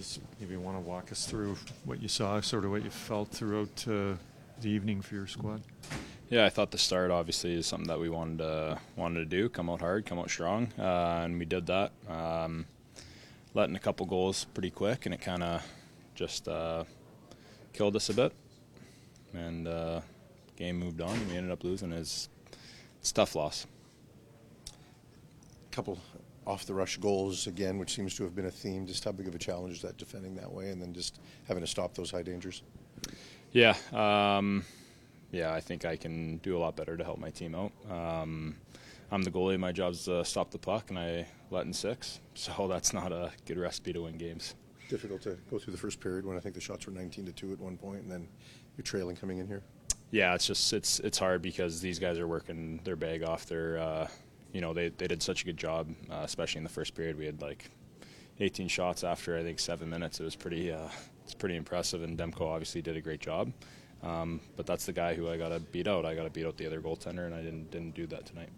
Just maybe want to walk us through what you saw, sort of what you felt throughout uh, the evening for your squad. Yeah, I thought the start obviously is something that we wanted to wanted to do. Come out hard, come out strong, uh, and we did that. Um, letting a couple goals pretty quick, and it kind of just uh, killed us a bit. And uh, game moved on, and we ended up losing. It's, it's tough loss. couple off the rush goals again, which seems to have been a theme. Just how big of a challenge is that defending that way, and then just having to stop those high dangers? Yeah, um, yeah, I think I can do a lot better to help my team out. Um, I'm the goalie. My job's to stop the puck, and I let in six. So that's not a good recipe to win games. Difficult to go through the first period when I think the shots were 19 to two at one point, and then you're trailing coming in here. Yeah, it's just it's it's hard because these guys are working their bag off. Their uh, you know they they did such a good job, uh, especially in the first period. We had like 18 shots after I think seven minutes. It was pretty uh, it's pretty impressive, and Demko obviously did a great job. Um, but that's the guy who I got to beat out. I got to beat out the other goaltender, and I didn't didn't do that tonight.